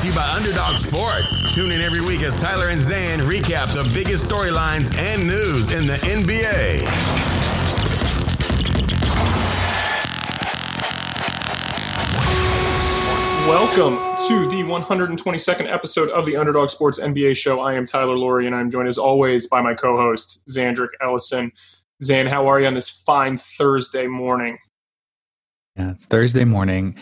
Brought to you by Underdog Sports. Tune in every week as Tyler and Zan recap the biggest storylines and news in the NBA. Welcome to the 122nd episode of the Underdog Sports NBA show. I am Tyler Laurie, and I'm joined as always by my co-host Zandrick Ellison. Zan, how are you on this fine Thursday morning? Yeah, it's Thursday morning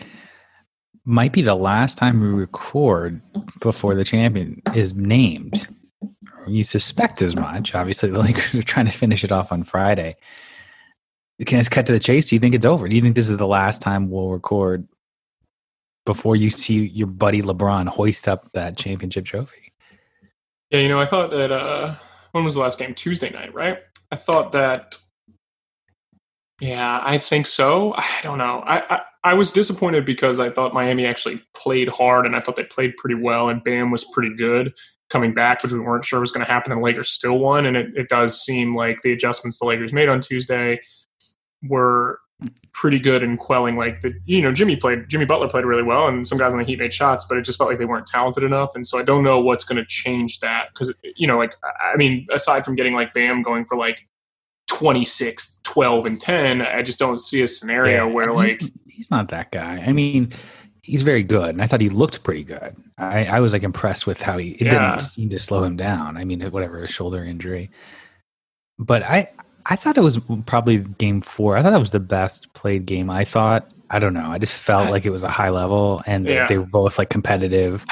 might be the last time we record before the champion is named. You suspect as much. Obviously, the Lakers are trying to finish it off on Friday. Can I just cut to the chase? Do you think it's over? Do you think this is the last time we'll record before you see your buddy LeBron hoist up that championship trophy? Yeah, you know, I thought that uh when was the last game? Tuesday night, right? I thought that yeah, I think so. I don't know. I, I, I was disappointed because I thought Miami actually played hard and I thought they played pretty well and Bam was pretty good coming back, which we weren't sure was going to happen. And Lakers still won. And it, it does seem like the adjustments the Lakers made on Tuesday were pretty good in quelling like the you know Jimmy played Jimmy Butler played really well and some guys on the Heat made shots but it just felt like they weren't talented enough and so I don't know what's going to change that because you know like I mean aside from getting like Bam going for like 26 12 and 10 i just don't see a scenario yeah, where like he's, he's, not that guy. I mean he's very good and i thought he looked pretty good. I, I was like impressed with how he it yeah. didn't seem to slow him down. I mean whatever a shoulder injury. But i i thought it was probably game four. I thought that was the best played game i thought. I don't know. I just felt like it was a high level and yeah. they, they were both like competitive.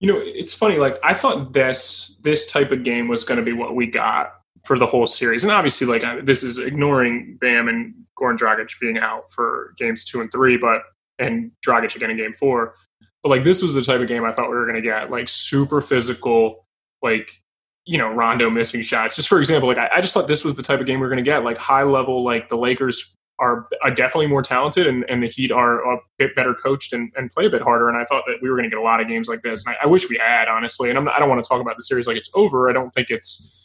You know it's funny like i thought this this type of game was going to be what we got for the whole series. And obviously, like this is ignoring Bam and Goran Dragic being out for games two and three, but and Dragic again in game four. But like this was the type of game I thought we were going to get, like super physical, like you know Rondo missing shots. Just for example, like I, I just thought this was the type of game we are going to get, like high level. Like the Lakers are, are definitely more talented, and, and the Heat are a bit better coached and, and play a bit harder. And I thought that we were going to get a lot of games like this. And I, I wish we had, honestly. And I'm not, I don't want to talk about the series like it's over. I don't think it's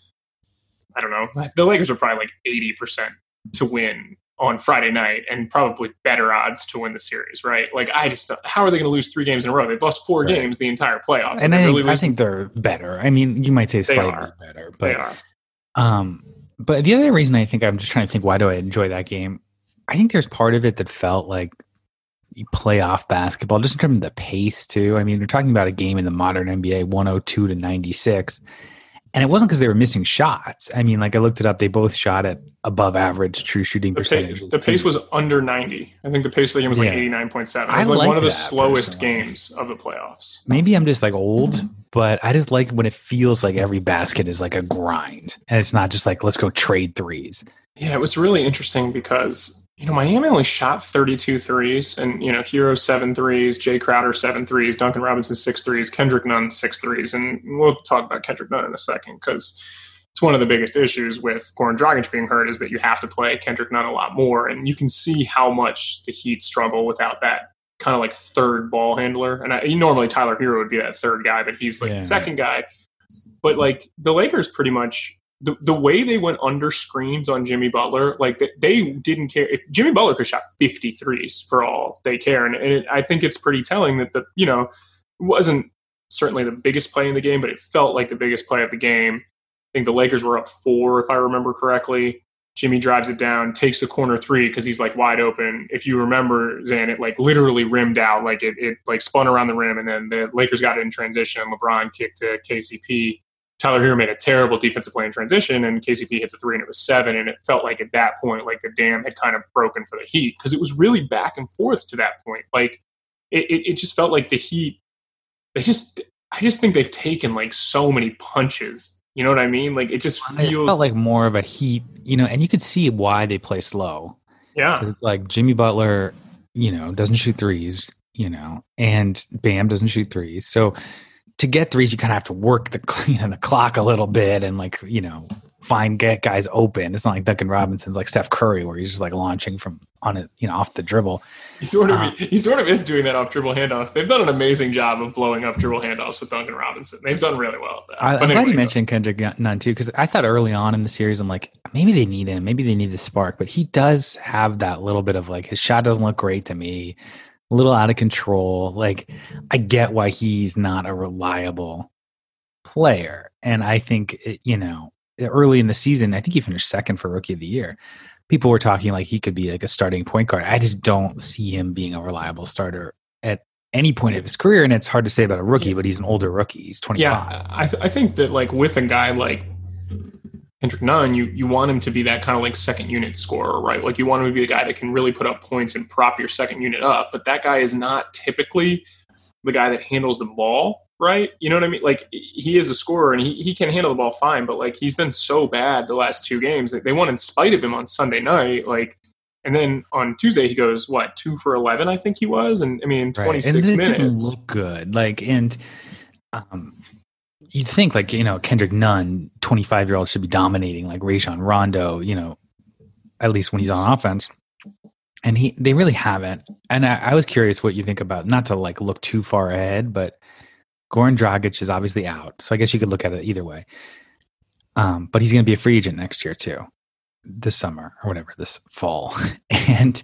I don't know. The Lakers are probably like 80% to win on Friday night and probably better odds to win the series, right? Like, I just, how are they going to lose three games in a row? They've lost four right. games the entire playoffs. And I think, really I think they're better. I mean, you might say slightly better, but, they are. Um, but the other reason I think I'm just trying to think, why do I enjoy that game? I think there's part of it that felt like playoff basketball, just in terms of the pace, too. I mean, you're talking about a game in the modern NBA, 102 to 96 and it wasn't because they were missing shots. I mean, like I looked it up, they both shot at above average true shooting the percentage. Pace, the pace was under 90. I think the pace of the game was like 89.7. It was I like, like one of the slowest personally. games of the playoffs. Maybe I'm just like old, but I just like when it feels like every basket is like a grind and it's not just like, let's go trade threes. Yeah, it was really interesting because you know, Miami only shot 32 threes, and, you know, Herro seven threes, Jae Crowder seven threes, Duncan Robinson six threes, Kendrick Nunn six threes. And we'll talk about Kendrick Nunn in a second because it's one of the biggest issues with Goran Dragic being hurt is that you have to play Kendrick Nunn a lot more. And you can see how much the Heat struggle without that kind of like third ball handler. And I, normally Tyler Herro would be that third guy, but he's like yeah. the second guy. But like the Lakers pretty much the, the way they went under screens on Jimmy Butler, like they, didn't care. If Jimmy Butler could shot 53s for all they care. And, and it, I think it's pretty telling that the, you know, wasn't certainly the biggest play in the game, but it felt like the biggest play of the game. I think the Lakers were up four, if I remember correctly. Jimmy drives it down, takes the corner three because he's like wide open. If you remember, Zan, it like literally rimmed out, like it, it like spun around the rim, and then the Lakers got it in transition. LeBron kicked to KCP Tyler Herro made a terrible defensive play in transition, and KCP hits a three, and it was seven. And it felt like at that point, like the dam had kind of broken for the Heat because it was really back and forth to that point. Like it, it, it just felt like the Heat, they just, I just think they've taken like so many punches. You know what I mean? Like it just feels it felt like more of a Heat, you know, and you could see why they play slow. Yeah, it's like Jimmy Butler, you know, doesn't shoot threes, you know, and Bam doesn't shoot threes, so to get threes, you kind of have to work the you know, the clock a little bit and like you know find get guys open. It's not like Duncan Robinson's like Steph Curry where he's just like launching from on it, you know, off the dribble. He sort of uh, he sort of is doing that off dribble handoffs. They've done an amazing job of blowing up dribble handoffs with Duncan Robinson. They've done really well. I, am glad you mentioned Kendrick Nunn too, because I thought early on in the series, I'm like, maybe they need him, maybe they need the spark, but he does have that little bit of like his shot doesn't look great to me, a little out of control. Like I get why he's not a reliable player, and I think it, you know early in the season, I think he finished second for rookie of the year. People were talking like he could be like a starting point guard. I just don't see him being a reliable starter at any point of his career. And it's hard to say about a rookie, but he's an older rookie. He's 25. Yeah, I, th- I think that like with a guy like Kendrick Nunn, you, you want him to be that kind of like second unit scorer, right? Like you want him to be the guy that can really put up points and prop your second unit up. But that guy is not typically the guy that handles the ball right? You know what I mean? Like he is a scorer and he, he can handle the ball fine, but like he's been so bad the last two games that they won in spite of him on Sunday night. Like, and then on Tuesday he goes what two for eleven? I think he was, and I mean twenty six right. minutes. Didn't look good. Like and um, you'd think like you know Kendrick Nunn, twenty five year old, should be dominating like Rajon Rondo. You know, at least when he's on offense. And he, they really haven't. And I, I was curious what you think about not to like look too far ahead, but Goran Dragic is obviously out, so I guess you could look at it either way. Um, but he's going to be a free agent next year too, this summer or whatever, this fall. and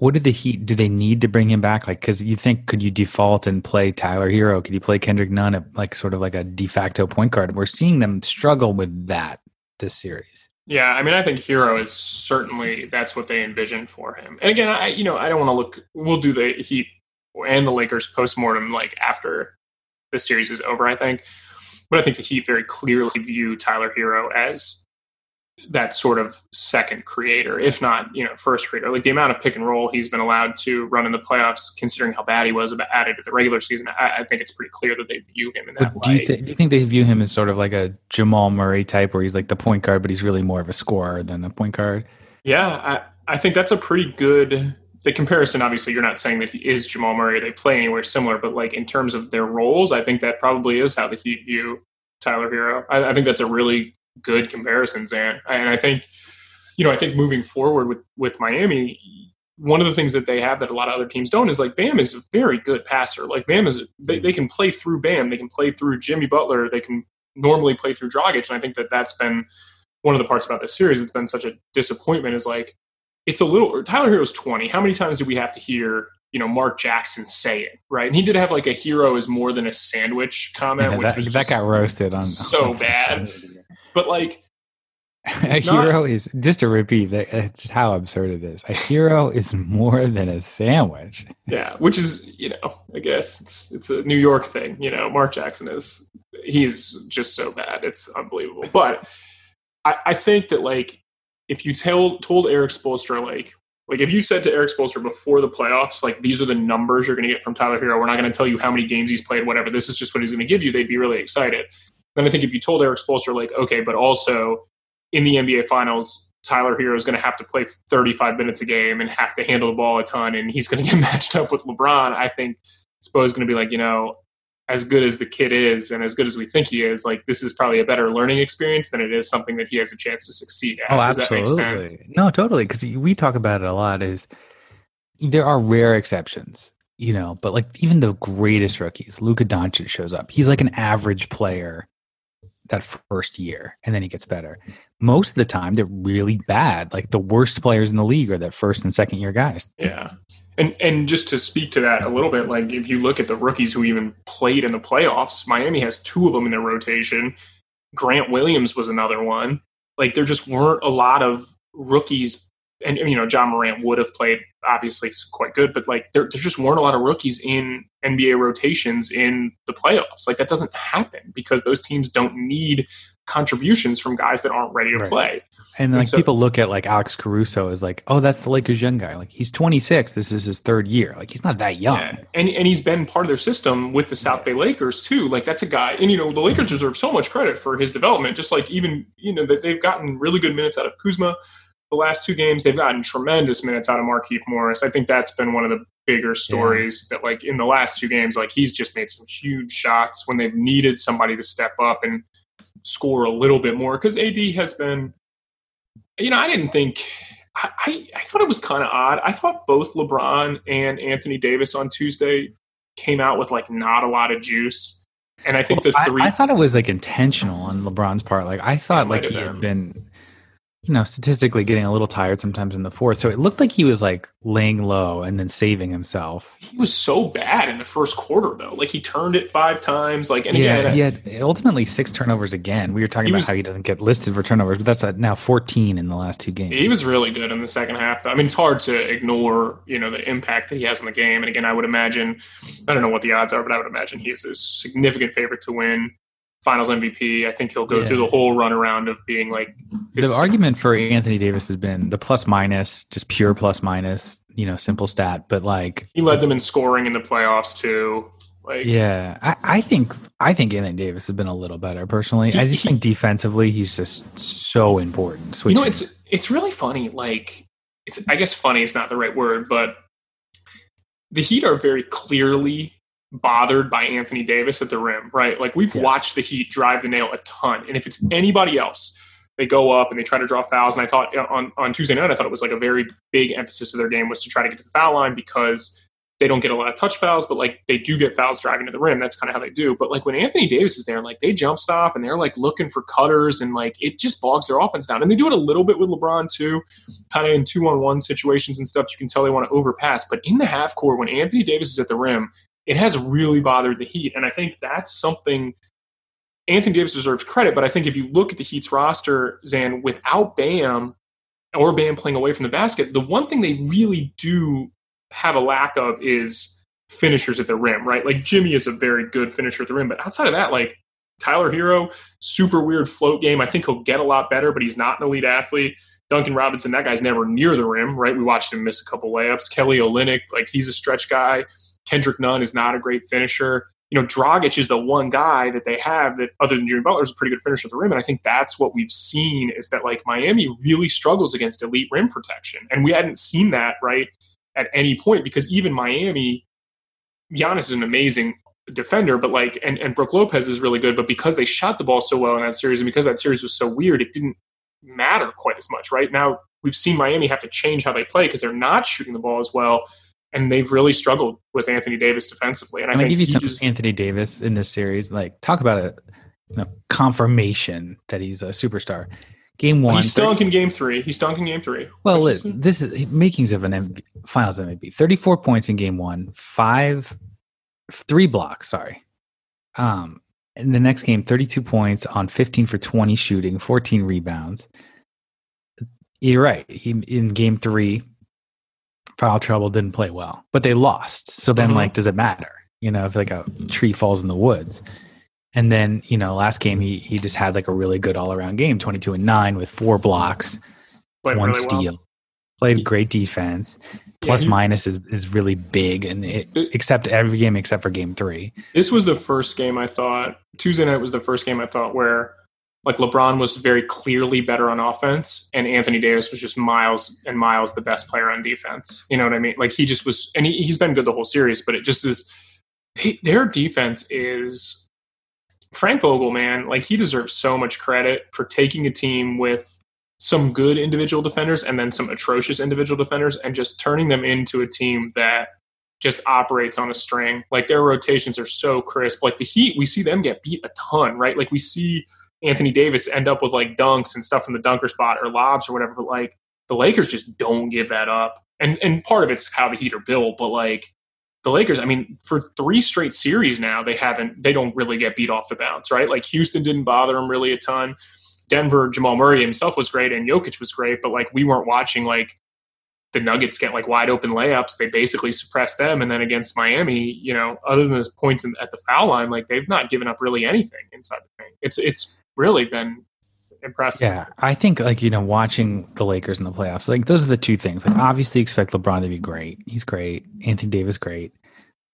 what did the Heat? Do they need to bring him back? Like, because you think could you default and play Tyler Herro? Could you play Kendrick Nunn at like sort of like a de facto point guard? We're seeing them struggle with that this series. Yeah, I mean, I think Herro is certainly that's what they envisioned for him. And again, I you know I don't want to look. We'll do the Heat and the Lakers post mortem like after the series is over, I think. But I think the Heat very clearly view Tyler Herro as that sort of second creator, if not, you know, first creator. Like the amount of pick and roll he's been allowed to run in the playoffs, considering how bad he was about added to the regular season, I, I think it's pretty clear that they view him in that do You th- do you think they view him as sort of like a Jamal Murray type, where he's like the point guard, but he's really more of a scorer than a point guard? Yeah, I, I think that's a pretty good the comparison, obviously, you're not saying that he is Jamal Murray. They play anywhere similar, but like in terms of their roles, I think that probably is how the Heat view Tyler Herro. I, I think that's a really good comparisons. Zan. And I think, you know, I think moving forward with with Miami, one of the things that they have that a lot of other teams don't is like Bam is a very good passer. Like Bam is, they, they can play through Bam, they can play through Jimmy Butler, they can normally play through Dragic, and I think that that's been one of the parts about this series. It's been such a disappointment. Is like it's a little Tyler Herro's 20. How many times do we have to hear, you know, Mark Jackson say it, right? And he did have like a hero is more than a sandwich comment, yeah, which that, that got roasted on so on bad. But like a hero not, is just to repeat that it's how absurd it is. A hero is more than a sandwich. Yeah, which is you know I guess it's it's a New York thing. You know, Mark Jackson is he's just so bad. It's unbelievable. But I, I think that like if you tell, told Erik Spoelstra, like, like if you said to Erik Spoelstra before the playoffs, like these are the numbers you're going to get from Tyler Herro. we're not going to tell you how many games he's played, whatever. This is just what he's going to give you. They'd be really excited. Then I think if you told Erik Spoelstra, like, okay, but also in the NBA Finals, Tyler Herro is going to have to play 35 minutes a game and have to handle the ball a ton, and he's going to get matched up with LeBron. I think Spo is going to be like, you know, as good as the kid is and as good as we think he is, like this is probably a better learning experience than it is something that he has a chance to succeed at. Oh, absolutely. No, totally. Because we talk about it a lot. Is there are rare exceptions, you know, but like even the greatest rookies, Luka Doncic shows up. He's like an average player that first year, and then he gets better. Mm-hmm. Most of the time, they're really bad. Like the worst players in the league are that first and second year guys. Yeah. And and just to speak to that a little bit, like if you look at the rookies who even played in the playoffs, Miami has two of them in their rotation. Grant Williams was another one. Like there just weren't a lot of rookies and you know Ja Morant would have played obviously it's quite good, but like there, there just weren't a lot of rookies in NBA rotations in the playoffs. Like that doesn't happen because those teams don't need contributions from guys that aren't ready to right. play. And, and like so, people look at like Alex Caruso as like, oh, that's the Lakers young guy. Like he's 26. This is his third year. Like he's not that young. Yeah. And and he's been part of their system with the South Bay Lakers too. Like that's a guy. And you know the Lakers deserve so much credit for his development. Just like even you know that they've gotten really good minutes out of Kuzma the last two games they've gotten tremendous minutes out of Markieff Morris. I think that's been one of the bigger stories yeah. that like in the last two games, like he's just made some huge shots when they've needed somebody to step up and score a little bit more because AD has been, you know, I didn't think. I, I, I thought it was kind of odd. I thought both LeBron and Anthony Davis on Tuesday came out with like not a lot of juice. And I think well, the three. I, I, thought it was like intentional on LeBron's part. Like I thought like he had been you know, statistically getting a little tired sometimes in the fourth. So it looked like he was like laying low and then saving himself. He was so bad in the first quarter though. Like he turned it five times. Like and yeah, again, he uh, had ultimately six turnovers again. We were talking about was, how he doesn't get listed for turnovers, but that's now 14 in the last two games. He was really good in the second half. I mean, it's hard to ignore, you know, the impact that he has on the game. And again, I would imagine, I don't know what the odds are, but I would imagine he is a significant favorite to win finals MVP. I think he'll go yeah. through the whole run around of being like the argument for Anthony Davis has been the plus minus, just pure plus minus, you know, simple stat, but like he led them in scoring in the playoffs too. Like Yeah. I, I think I think Anthony Davis has been a little better personally. He, I just he, think defensively he's just so important. Switching. You know, it's it's really funny. Like it's I guess funny is not the right word, but the Heat are very clearly bothered by Anthony Davis at the rim, right? Like we've yes. watched the Heat drive the nail a ton. And if it's anybody else, they go up and they try to draw fouls. And I thought uh, on, on Tuesday night, I thought it was like a very big emphasis of their game was to try to get to the foul line because they don't get a lot of touch fouls, but like they do get fouls driving to the rim. That's kind of how they do. But like when Anthony Davis is there, like they jump stop and they're like looking for cutters and like it just bogs their offense down. And they do it a little bit with LeBron too, kind of in two on one situations and stuff. You can tell they want to overpass. But in the half court, when Anthony Davis is at the rim, it has really bothered the Heat. And I think that's something Anthony Davis deserves credit. But I think if you look at the Heat's roster, Zan, without Bam or Bam playing away from the basket, the one thing they really do have a lack of is finishers at the rim, right? Like Jimmy is a very good finisher at the rim. But outside of that, like Tyler Herro, super weird float game. I think he'll get a lot better, but he's not an elite athlete. Duncan Robinson, that guy's never near the rim, right? We watched him miss a couple layups. Kelly Olynyk, like he's a stretch guy. Kendrick Nunn is not a great finisher. You know, Dragic is the one guy that they have that, other than Jimmy Butler, is a pretty good finisher at the rim. And I think that's what we've seen is that like Miami really struggles against elite rim protection, and we hadn't seen that right at any point because even Miami, Giannis is an amazing defender, but like, and, and Brook Lopez is really good, but because they shot the ball so well in that series and because that series was so weird, it didn't matter quite as much. Right now, we've seen Miami have to change how they play because they're not shooting the ball as well and they've really struggled with Anthony Davis defensively. And I think give you some just, Anthony Davis in this series. Like talk about a you know, confirmation that he's a superstar. Game one, he stunk 30, in game three. He stunk in game three. Well, is, this is makings of an MVP, Finals MVP. Thirty-four points in game one, five, three blocks. Sorry. Um, in the next game, thirty-two points on fifteen for twenty shooting, fourteen rebounds. You're right. He, in game three, foul trouble, didn't play well, but they lost. So then, mm-hmm. like, does it matter? You know, if like a tree falls in the woods. And then, you know, last game he he just had like a really good all around game, twenty two and nine with four blocks, Played one really steal. Well. Played great defense. Plus yeah, minus is, is really big, and it, it, except every game except for game three. This was the first game I thought Tuesday night was the first game I thought where like LeBron was very clearly better on offense, and Anthony Davis was just miles and miles the best player on defense. You know what I mean? Like he just was, and he, has been good the whole series, but it just is. He, their defense is Frank Vogel, man. Like he deserves so much credit for taking a team with some good individual defenders and then some atrocious individual defenders, and just turning them into a team that just operates on a string. Like their rotations are so crisp. Like the Heat, we see them get beat a ton, right? Like we see Anthony Davis end up with like dunks and stuff from the dunker spot or lobs or whatever. But like the Lakers just don't give that up. And and part of it's how the Heat are built, but like the Lakers, I mean, for three straight series now, they haven't they don't really get beat off the bounce, right? Like Houston didn't bother them really a ton. Denver, Jamal Murray himself was great and Jokic was great, but like we weren't watching like the Nuggets get like wide open layups. They basically suppress them. And then against Miami, you know, other than those points in, at the foul line, like they've not given up really anything inside the paint. It's it's really been impressive. Yeah, I think like you know watching the Lakers in the playoffs, like those are the two things. Like obviously expect LeBron to be great. He's great. Anthony Davis great.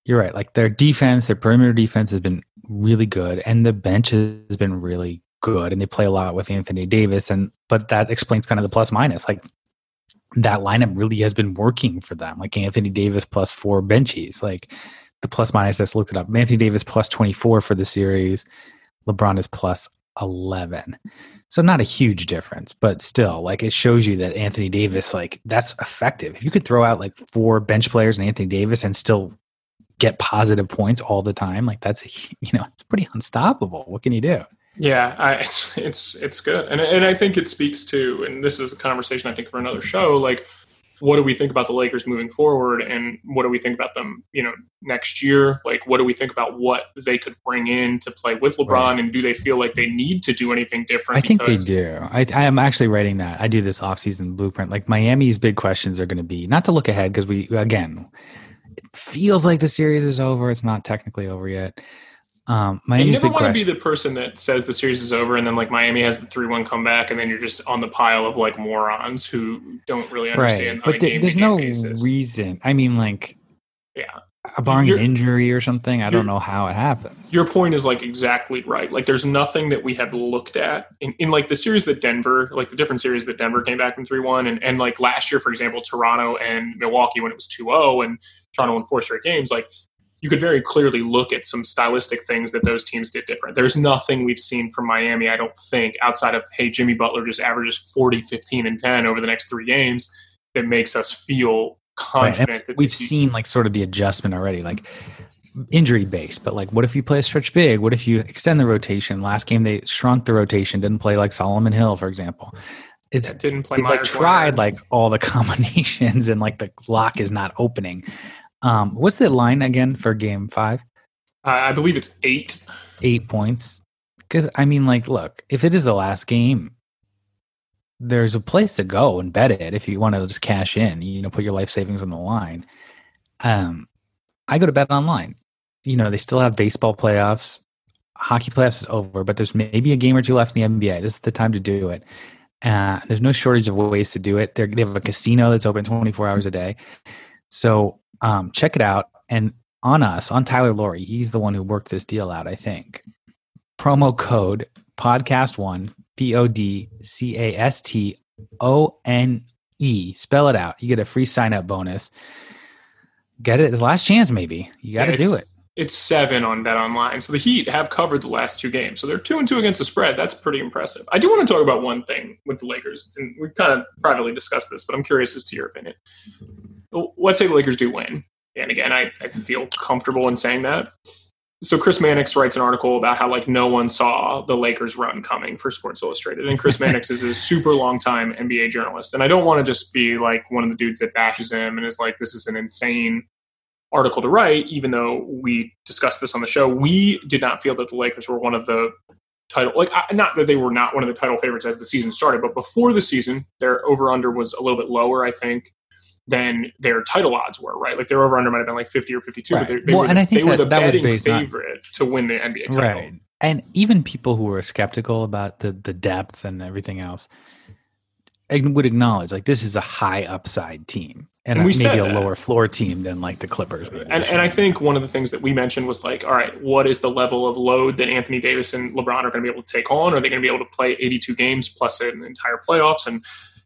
You're right. Like their defense, their perimeter defense has been really good, and the bench has been really good, and they play a lot with Anthony Davis. And but that explains kind of the plus minus. Like that lineup really has been working for them. Like Anthony Davis plus four benchies. Like the plus minus. I just looked it up. Anthony Davis plus twenty four for the series. LeBron is plus 11. So not a huge difference, but still, like it shows you that Anthony Davis, like that's effective. If you could throw out like four bench players and Anthony Davis and still get positive points all the time, like that's you know it's pretty unstoppable. What can you do? Yeah, I, it's it's it's good, and and I think it speaks to, and this is a conversation I think for another show, like what do we think about the Lakers moving forward and what do we think about them, you know, next year? Like, what do we think about what they could bring in to play with LeBron right. and do they feel like they need to do anything different? I think they do. I, I am actually writing that. I do this offseason blueprint. Like Miami's big questions are going to be not to look ahead because we, again, it feels like the series is over. It's not technically over yet. Um, Miami's you never want to be the person that says the series is over, and then like Miami has the three-one comeback, and then you're just on the pile of like morons who don't really understand. Right. But th- there's no basis. reason. I mean, like, yeah, barring an injury or something, I don't know how it happens. Your point is like exactly right. Like, there's nothing that we have looked at in, in like the series that Denver, like the different series that Denver came back from three-one, and and like last year, for example, Toronto and Milwaukee when it was 2-0 and Toronto won four straight games, like you could very clearly look at some stylistic things that those teams did different. There's nothing we've seen from Miami, I don't think, outside of, hey, Jimmy Butler just averages 40, 15, and 10 over the next three games that makes us feel confident right. that we've seen like sort of the adjustment already. Like injury based, but like what if you play a stretch big? What if you extend the rotation? Last game they shrunk the rotation, didn't play like Solomon Hill, for example. It's yeah, didn't play. like tried like all the combinations and like the lock is not opening. Um, what's the line again for game five? Uh, I believe it's eight. Eight points. Because, I mean, like, look, if it is the last game, there's a place to go and bet it if you want to just cash in, you know, put your life savings on the line. Um, I go to bet online. You know, they still have baseball playoffs. Hockey playoffs is over, but there's maybe a game or two left in the NBA. This is the time to do it. Uh, there's no shortage of ways to do it. They're, they have a casino that's open 24 hours a day. So um, check it out. And on us, on Tyler Laurie, he's the one who worked this deal out, I think. Promo code podcast one, P O D C A S T O N E. Spell it out. You get a free sign up bonus. Get it. It's last chance, maybe. You got to yeah, do it. It's seven on Bet Online. So the Heat have covered the last two games. So they're two and two against the spread. That's pretty impressive. I do want to talk about one thing with the Lakers, and we kind of privately discussed this, but I'm curious as to your opinion let's say the Lakers do win. And again, I, I feel comfortable in saying that. So Chris Mannix writes an article about how like no one saw the Lakers run coming for Sports Illustrated. And Chris Mannix is a super long time NBA journalist. And I don't want to just be like one of the dudes that bashes him and is like, this is an insane article to write, even though we discussed this on the show. We did not feel that the Lakers were one of the title like not that they were not one of the title favorites as the season started, but before the season, their over under was a little bit lower, I think than their title odds were, right? Like their over under might have been like 50 or 52, right. but they, they well, were, the, and I think they that, were the betting favorite to win the NBA title. Right. And even people who were skeptical about the, the depth and everything else would acknowledge like this is a high upside team and, and maybe a lower floor team than like the Clippers. And, and I think one of the things that we mentioned was like, all right, what is the level of load that Anthony Davis and LeBron are going to be able to take on? Are they going to be able to play 82 games plus an entire playoffs? And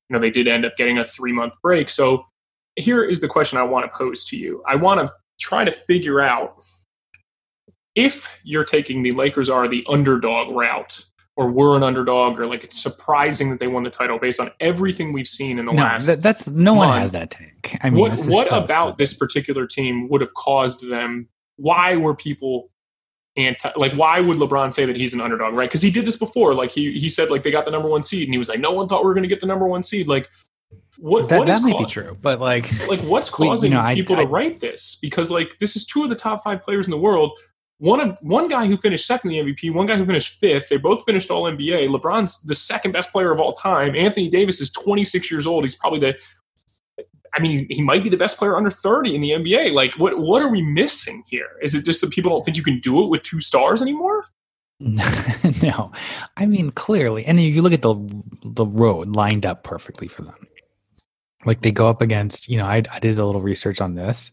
you know they did end up getting a three month break, so here is the question I want to pose to you. I want to try to figure out if you're taking the Lakers are the underdog route or we're an underdog or like it's surprising that they won the title based on everything we've seen in the no, last that, that's no month. one has that take. I mean, what, what so about stupid. this particular team would have caused them? Why were people anti? Like, why would LeBron say that he's an underdog? Right? Because he did this before. Like he he said like they got the number one seed, and he was like, no one thought we were going to get the number one seed. Like what, that, what that might be true, but like, like what's causing you know, people I, to I, write this? Because like, this is two of the top five players in the world. One of one guy who finished second in the MVP, one guy who finished fifth. They both finished All NBA. LeBron's the second best player of all time. Anthony Davis is 26 years old. He's probably the I mean, he might be the best player under 30 in the NBA. Like, what what are we missing here? Is it just that people don't think you can do it with two stars anymore? no, I mean clearly, and if you look at the the road lined up perfectly for them like they go up against you know i, I did a little research on this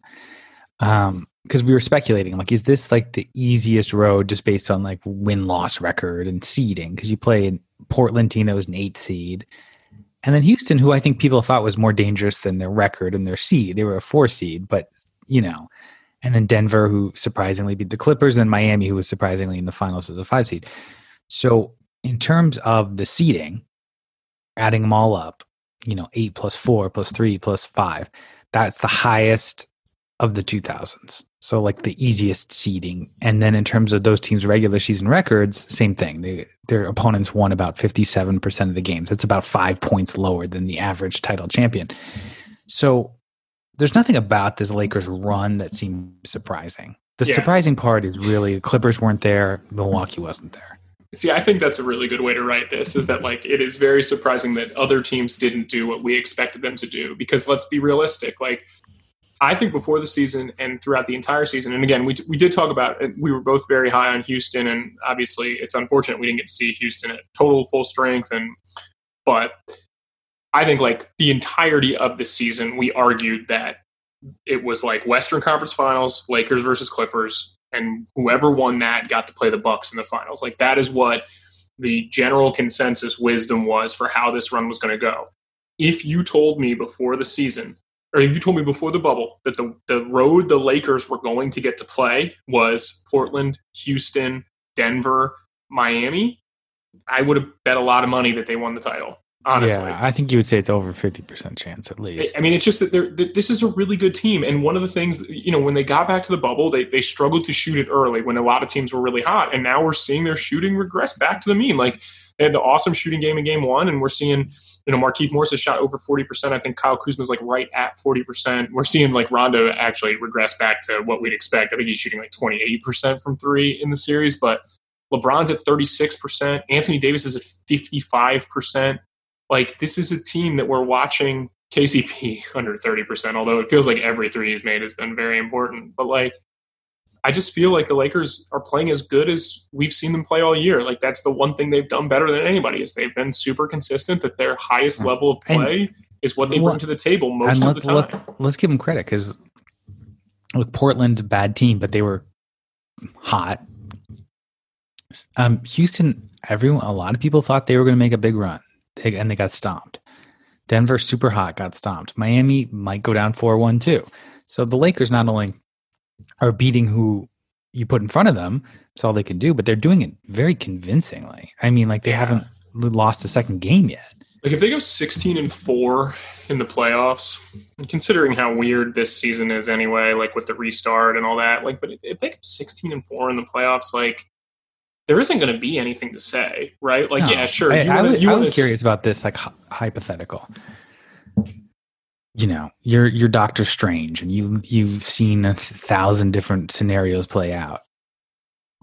um because we were speculating like is this like the easiest road just based on like win loss record and seeding? Because you play in portland team that was an eight seed. And then houston who i think people thought was more dangerous than their record and their seed they were a four seed but you know. And then denver who surprisingly beat the clippers and then miami who was surprisingly in the finals of the five seed. So in terms of the seeding, adding them all up, you know, eight plus four plus three plus five, that's the highest of the 2000s. So, like the easiest seeding. And then in terms of those teams' regular season records, same thing. They, their opponents won about 57% of the games. It's about five points lower than the average title champion. So, there's nothing about this Lakers run that seems surprising. The Yeah. surprising part is really the Clippers weren't there, Milwaukee wasn't there. See, I think that's a really good way to write this is that like it is very surprising that other teams didn't do what we expected them to do because let's be realistic like I think before the season and throughout the entire season and again we we did talk about it, we were both very high on Houston and obviously it's unfortunate we didn't get to see Houston at total full strength and but I think like the entirety of the season we argued that it was like Western Conference Finals, Lakers versus Clippers, and whoever won that got to play the Bucks in the finals. Like that is what the general consensus wisdom was for how this run was going to go. If you told me before the season, or if you told me before the bubble that the the road the Lakers were going to get to play was Portland, Houston, Denver, Miami, I would have bet a lot of money that they won the title. Honestly, Yeah, I think you would say it's over 50% chance at least. I mean, it's just that they're, that this is a really good team. And one of the things, you know, when they got back to the bubble, they, they struggled to shoot it early when a lot of teams were really hot. And now we're seeing their shooting regress back to the mean. Like they had the awesome shooting game in game one, and we're seeing, you know, Markieff Morris has shot over 40%. I think Kyle Kuzma's like right at 40%. We're seeing like Rondo actually regress back to what we'd expect. I think he's shooting like 28% from three in the series, but LeBron's at 36%. Anthony Davis is at 55%. Like this is a team that we're watching KCP under 30%, although it feels like every three he's made has been very important. But like, I just feel like the Lakers are playing as good as we've seen them play all year. Like that's the one thing they've done better than anybody is they've been super consistent that their highest level of And- play is what they bring to the table most and of the let, time. let, let's give them credit because look, Portland's a bad team, but they were hot. Um, Houston, everyone, a lot of people thought they were going to make a big run, they, and they got stomped. Denver, super hot, got stomped. Miami might go down 4 1 too. So the Lakers not only are beating who you put in front of them, it's all they can do, but they're doing it very convincingly. I mean, like they Yeah. haven't lost a second game yet. Like if they go 16 and 4 in the playoffs, and considering how weird this season is anyway, like with the restart and all that, like but if they go 16 and 4 in the playoffs, like there isn't going to be anything to say, right? Like No. yeah, sure. I, you I wanna- you I wanna- was curious about this, like hy- hypothetical. You know, you're you're Doctor Strange, and you you've seen a thousand different scenarios play out.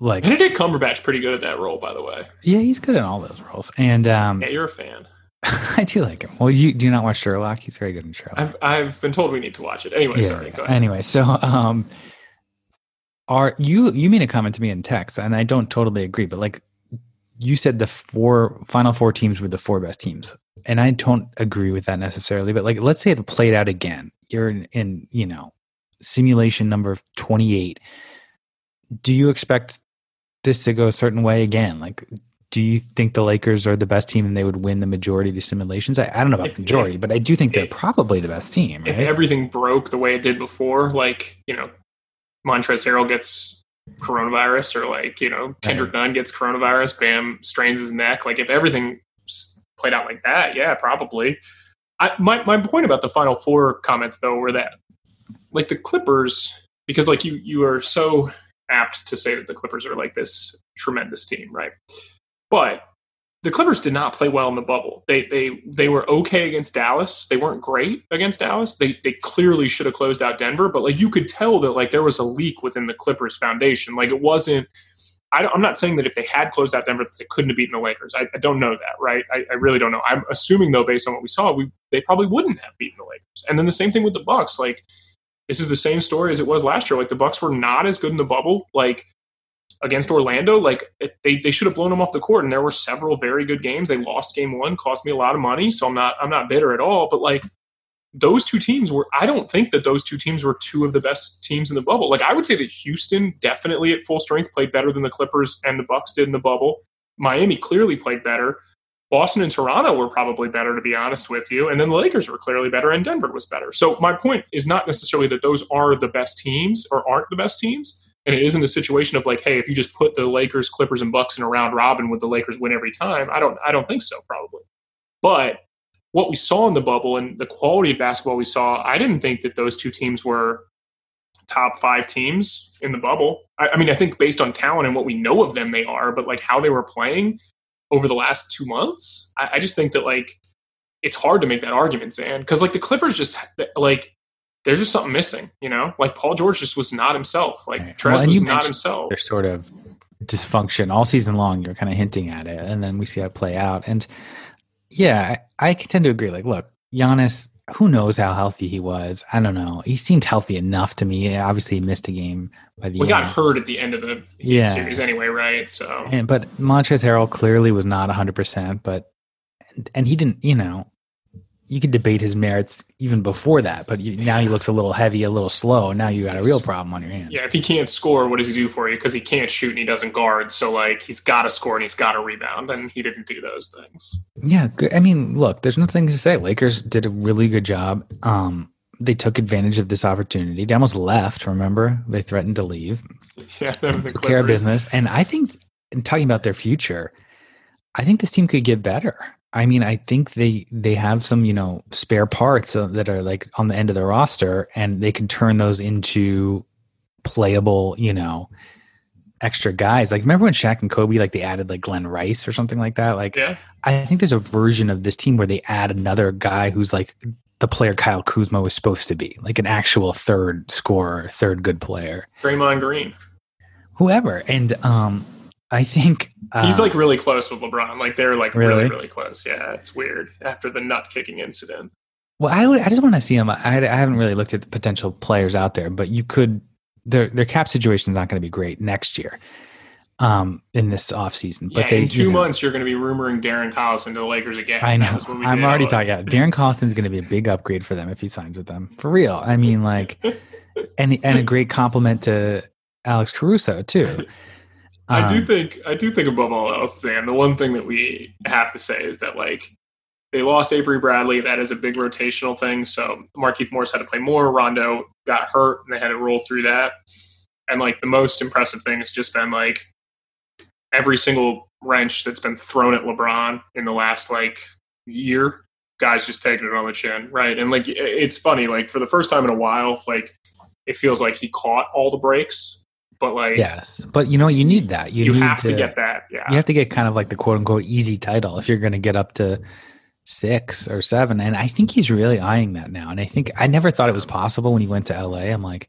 Like, Benedict Cumberbatch pretty good at that role, by the way. yeah, he's good in all those roles, and um, Yeah, you're a fan. I do like him. Well, you do you not watch Sherlock? He's very good in Sherlock. I've I've been told we need to watch it. Anyway, Yeah, sorry. yeah. Go ahead. Anyway, so um, are you you made a comment to me in text, and I don't totally agree, but like you said, the four final four teams were the four best teams, and I don't agree with that necessarily. But like, let's say it played out again. You're in, in you know simulation number twenty eight. Do you expect this to go a certain way again? Like. Do you think the Lakers are the best team and they would win the majority of the simulations? I, I don't know about If- majority, but I do think they're probably the best team. If everything broke the way it did before, like you know, Montrezl Harrell gets coronavirus, or like you know, Kendrick Nunn gets coronavirus, Bam strains his neck. Like if everything played out like that, yeah, probably. I, my my point about the Final Four comments though were that like the Clippers, because like you you are so apt to say that the Clippers are like this tremendous team, right? But the Clippers did not play well in the bubble. They they they were okay against Dallas. They weren't great against Dallas. They they clearly should have closed out Denver, but like you could tell that like there was a leak within the Clippers foundation. Like it wasn't. I, am not saying that if they had closed out Denver, that they couldn't have beaten the Lakers. I, I don't know that, right? I, I really don't know. I'm assuming though, based on what we saw, we they probably wouldn't have beaten the Lakers. And then the same thing with the Bucks. Like this is the same story as it was last year. Like the Bucks were not as good in the bubble. Like against Orlando, like they, they should have blown them off the court. And there were several very good games. They lost game one, cost me a lot of money. So I'm not I'm not bitter at all. But like those two teams were I don't think that those two teams were two of the best teams in the bubble. Like I would say that Houston definitely at full strength played better than the Clippers and the Bucks did in the bubble. Miami clearly played better. Boston and Toronto were probably better, to be honest with you. And then the Lakers were clearly better, and Denver was better. So my point is not necessarily that those are the best teams or aren't the best teams. And it isn't a situation of like, hey, if you just put the Lakers, Clippers, and Bucks in a round robin, would the Lakers win every time? I don't, I don't think so, probably. But what we saw in the bubble and the quality of basketball we saw, I didn't think that those two teams were top five teams in the bubble. I, I mean, I think based on talent and what we know of them, they are. But like how they were playing over the last two months, I, I just think that like it's hard to make that argument, Zan, because like the Clippers just like there's just something missing, you know. Like Paul George just was not himself. Like right. Trez well, was not himself. There's sort of dysfunction all season long. You're kind of hinting at it, and then we see it play out. And yeah, I, I tend to agree. Like, look, Giannis. Who knows how healthy he was? I don't know. He seemed healthy enough to me. Obviously, he missed a game by the. We end. got hurt at the end of the yeah. series anyway, right? So, and, but Montrezl Harrell clearly was not 100, percent but and he didn't. You know, you could debate his merits even before that, but you, now he looks a little heavy, a little slow. Now you got a real problem on your hands. Yeah, if he can't score, what does he do for you? Because he can't shoot and he doesn't guard. So like he's got to score and he's got to rebound, and he didn't do those things. Yeah, I mean, look, there's nothing to say. Lakers did a really good job. Um, they took advantage of this opportunity. They almost left. Remember, they threatened to leave. Yeah, the care business. And I think, in talking about their future, I think this team could get better. I mean, I think they they have some you know spare parts that are like on the end of the roster, and they can turn those into playable, you know, extra guys. Like remember when Shaq and Kobe like they added like Glen Rice or something like that? Like yeah. I think there's a version of this team where they add another guy who's like the player Kyle Kuzma was supposed to be, like an actual third scorer, third good player. Draymond Green. Whoever. And um I think uh, he's like really close with LeBron. Like they're like really? really, really close. Yeah, it's weird after the nut kicking incident. Well, I would, I just want to see him. I, I haven't really looked at the potential players out there, but you could their their cap situation is not going to be great next year. Um, in this offseason. But yeah, they, in two you know, months, you're going to be rumoring Darren Collison to the Lakers again. I know. I'm already talking. Yeah, Darren Collison is going to be a big upgrade for them if he signs with them for real. I mean, like, and and a great compliment to Alex Caruso too. I do um, think I do think above all else, Sam, the one thing that we have to say is that like they lost Avery Bradley. That is a big rotational thing. So Markieff Morris had to play more. Rondo got hurt, and they had to roll through that. And like the most impressive thing has just been like every single wrench that's been thrown at LeBron in the last like year, guys just taking it on the chin, right? And like it's funny, like for the first time in a while, like it feels like he caught all the breaks but like yes. But you know you need that. You, you have to, to, get that yeah. you have to get kind of like the quote unquote easy title if you're going to get up to six or seven. And i think he's really eyeing that now. And i think i never thought it was possible when he went to la i'm like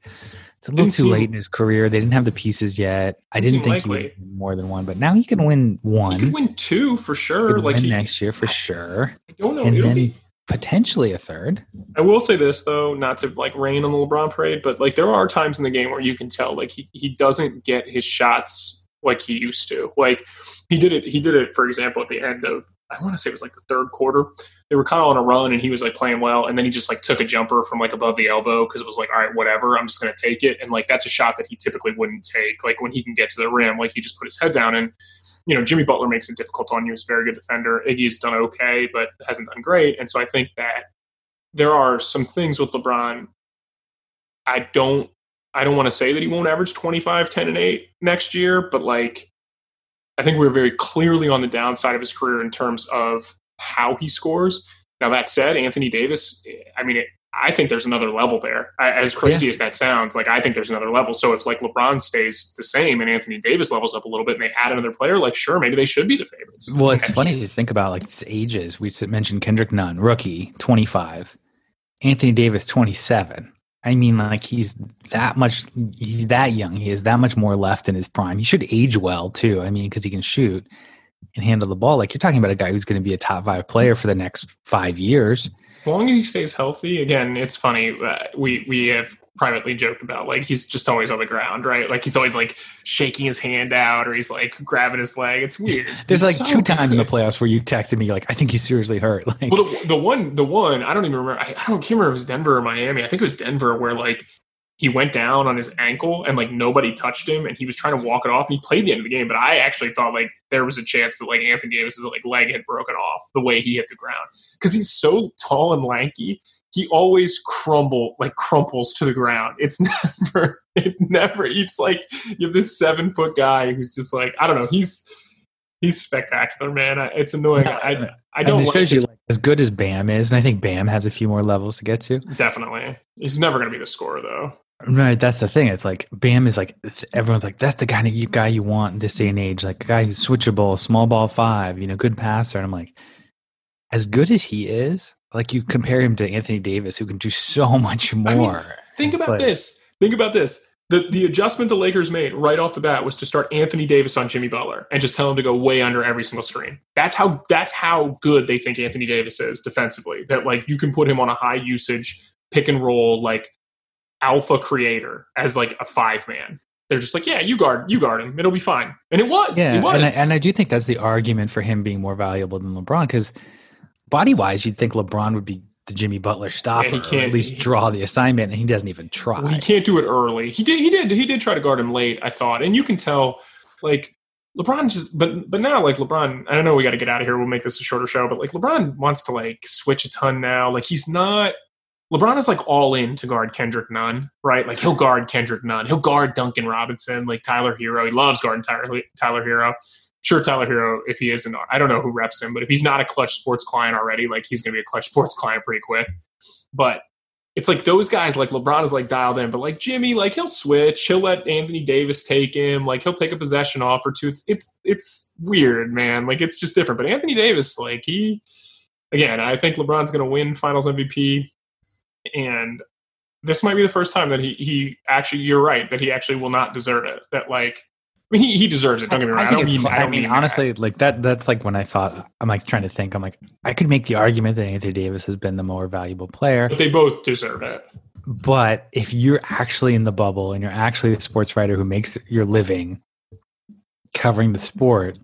it's a little didn't too late in his career. They didn't have the pieces yet. I didn't think likely. he would more than one but now he can win one he could win two for sure like he, next year for sure. I don't know. And It'll then, be potentially a third. I will say this though, not to like rain on the LeBron parade, but like there are times in the game where you can tell like he, he doesn't get his shots like he used to. Like he did it he did it for example at the end of I want to say it was like the third quarter. They were kind of on a run and he was like playing well and then he just like took a jumper from like above the elbow because it was like all right whatever I'm just going to take it and like that's a shot that he typically wouldn't take like when he can get to the rim like he just put his head down and you know, Jimmy Butler makes it difficult on you. He's a very good defender. Iggy's done okay, but hasn't done great. And so I think that there are some things with LeBron. I don't I don't want to say that he won't average 25, 10, and 8 next year, but like I think we're very clearly on the downside of his career in terms of how he scores. Now that said, Anthony Davis, I mean, it, I think there's another level there. As crazy yeah. as that sounds, like I think there's another level. So if like LeBron stays the same and Anthony Davis levels up a little bit and they add another player, like sure, maybe they should be the favorites. Well, it's funny to think about like ages. We mentioned Kendrick Nunn, rookie, 25, Anthony Davis, 27. I mean, like he's that much, he's that young. He has that much more left in his prime. He should age well too. I mean, because he can shoot and handle the ball. Like you're talking about a guy who's going to be a top five player for the next five years as long as he stays healthy, again, it's funny. Uh, we we have privately joked about like he's just always on the ground, right? Like he's always like shaking his hand out or he's like grabbing his leg. It's weird. There's like so two times in the playoffs where you texted me like, I think he's seriously hurt. Like, well, the, the one, the one, I don't even remember. I, I don't can't remember if it was Denver or Miami. I think it was Denver where like he went down on his ankle and like nobody touched him and he was trying to walk it off and he played the end of the game but i actually thought like there was a chance that like anthony davis's like leg had broken off the way he hit the ground because he's so tall and lanky he always crumble like crumples to the ground. It's never it never it's like you have this seven foot guy who's just like I don't know, he's he's spectacular, man. It's annoying. I I don't like, you, like as good as Bam is, and I think Bam has a few more levels to get to. Definitely. He's never gonna be the scorer though. Right, that's the thing. It's like Bam is like everyone's like that's the kind of guy you want in this day and age, like a guy who's switchable, small ball five, you know, good passer. And I'm like, as good as he is, like you compare him to Anthony Davis, who can do so much more. I mean, think it's about like, this. Think about this. The the adjustment the Lakers made right off the bat was to start Anthony Davis on Jimmy Butler and just tell him to go way under every single screen. That's how that's how good they think Anthony Davis is defensively. That like you can put him on a high usage pick and roll like alpha creator as like a five man. They're just like, yeah, you guard, you guard him, it'll be fine, and it was. Yeah, it was. And, I, and I do think that's the argument for him being more valuable than LeBron because body wise, you'd think LeBron would be the Jimmy Butler stopper, yeah, he can't, at least he, draw the assignment, and he doesn't even try. Well, he can't do it early. He did. He did. He did try to guard him late. I thought, and you can tell, like LeBron just. But but now, like LeBron, I don't know. We got to get out of here. We'll make this a shorter show. But like LeBron wants to like switch a ton now. Like he's not LeBron is like all in to guard Kendrick Nunn, right? Like he'll guard Kendrick Nunn. He'll guard Duncan Robinson, like Tyler Herro. He loves guarding Tyler, Tyler Herro. Sure, Tyler Herro, if he isn't, I don't know who reps him, but if he's not a clutch sports client already, like he's going to be a clutch sports client pretty quick. But it's like those guys, like LeBron is like dialed in, but like Jimmy, like he'll switch. He'll let Anthony Davis take him. Like he'll take a possession off or two. It's it's it's weird, man. Like it's just different. But Anthony Davis, like he, again, I think LeBron's going to win Finals MVP and this might be the first time that he he actually you're right that he actually will not deserve it. That like I mean he, he deserves it. Don't get me wrong. I, I don't mean I, don't mean, mean honestly that. like that that's like when I thought I'm like trying to think I'm like I could make the argument that Anthony Davis has been the more valuable player. But they both deserve it. But if you're actually in the bubble and you're actually a sports writer who makes your living covering the sport,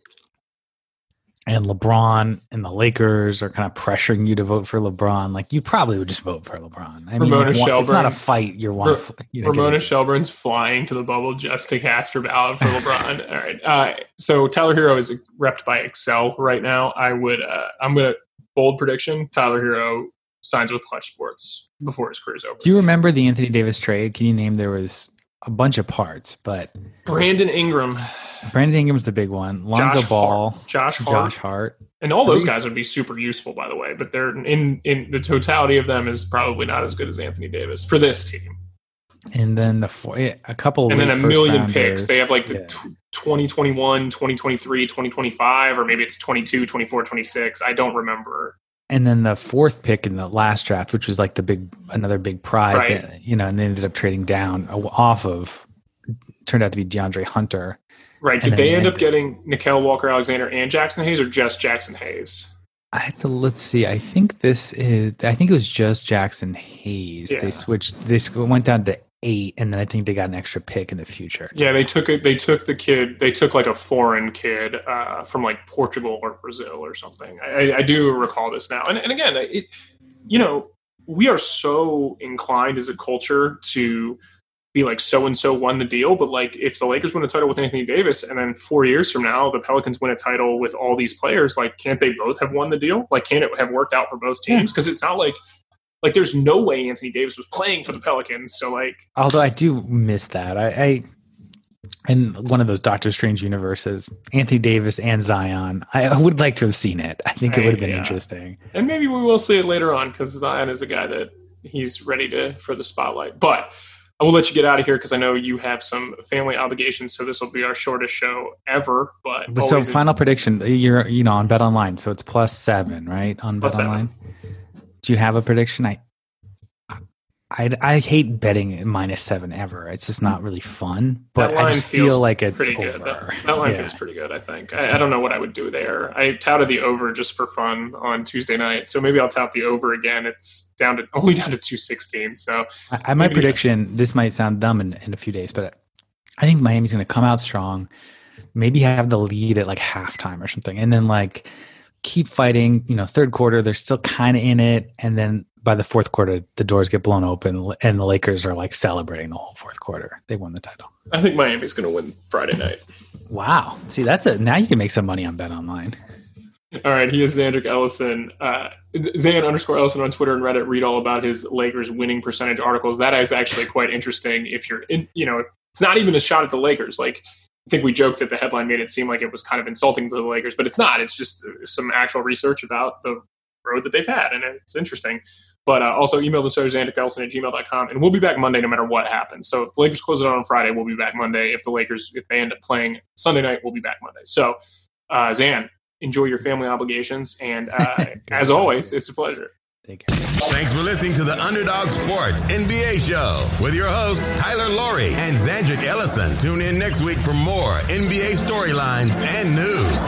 and LeBron and the Lakers are kind of pressuring you to vote for LeBron, like you probably would just vote for LeBron. I mean, like, Shelburne, it's not a fight. You're one. You know, Ramona Shelburne's flying to the bubble just to cast her ballot for LeBron. All right. Uh, so Tyler Herro is repped by Excel right now. I would. Uh, I'm gonna bold prediction. Tyler Herro signs with Clutch Sports before his career's over. Do you remember the Anthony Davis trade? Can you name there was a bunch of parts, but Brandon Ingram. Brandon Ingram's the big one. Lonzo Josh Ball, Hart. Josh Hart. Josh Hart, and all those guys would be super useful, by the way. But they're in in the totality of them is probably not as good as Anthony Davis for this team. And then the four, a couple, and then a million rounders. picks. They have like the yeah. 2021, 2023, 2025, or maybe it's 22, 24, 26. I don't remember and then the fourth pick in the last draft, which was like the big another big prize, right. that, you know, and they ended up trading down off of turned out to be De'Andre Hunter. Right. Did they end up getting Nickeil Walker Alexander and Jaxson Hayes or just Jaxson Hayes? I had to let's see. I think this is. I think it was just Jaxson Hayes. Yeah. They switched. They went down to eight, and then I think they got an extra pick in the future. Yeah, they took it. They took the kid. They took like a foreign kid uh, from like Portugal or Brazil or something. I, I do recall this now. And, and again, it, you know, we are so inclined as a culture to be like so and so won the deal, but like if the Lakers win a title with Anthony Davis and then four years from now the Pelicans win a title with all these players, like can't they both have won the deal? Like can it have worked out for both teams? Because it's not like like there's no way Anthony Davis was playing for the Pelicans. So like, although I do miss that, I, I in one of those Doctor Strange universes, Anthony Davis and Zion. I, would like to have seen it. I think it would have been yeah. interesting. And maybe we will see it later on because Zion is a guy that he's ready to for the spotlight. But I will let you get out of here because I know you have some family obligations. So this will be our shortest show ever. But, but so final prediction, you're you know on Bet Online, so it's plus seven, right? On Bet Online. Do you have a prediction? I I, I hate betting minus seven ever. It's just not really fun. But I just feel like it's pretty over. good. That, that line yeah. feels pretty good. I think. I, I, don't know what I would do there. I touted the over just for fun on Tuesday night, so maybe I'll tout the over again. It's down to only down to two sixteen. So I, I my prediction. This might sound dumb in, in a few days, but I think Miami's going to come out strong. Maybe have the lead at like halftime or something, and then like keep fighting. You know, third quarter they're still kind of in it, and then by the fourth quarter the doors get blown open, and the Lakers are like celebrating the whole fourth quarter. They won the title. I think Miami's going to win Friday night. Wow. See, that's a now you can make some money on Bet Online. All right, he is Zandrick Ellison. Uh, Zan underscore Ellison on Twitter and Reddit. Read all about his Lakers winning percentage articles. That is actually quite interesting. If you're in, you know, it's not even a shot at the Lakers. Like think we joked that the headline made it seem like it was kind of insulting to the Lakers, but it's not. It's just some actual research about the road that they've had, and it's interesting. But uh, also email the show, zandrickellison at gmail.com, and we'll be back Monday no matter what happens. So if the Lakers close it out on Friday, we'll be back Monday. If the Lakers, if they end up playing Sunday night, we'll be back Monday. So, uh, Zan, enjoy your family obligations. And uh, as always, it's a pleasure. Take care. Thanks for listening to the Underdog Sports NBA Show with your host, Tyler Laurie and Zandrick Ellison. Tune in next week for more NBA storylines and news.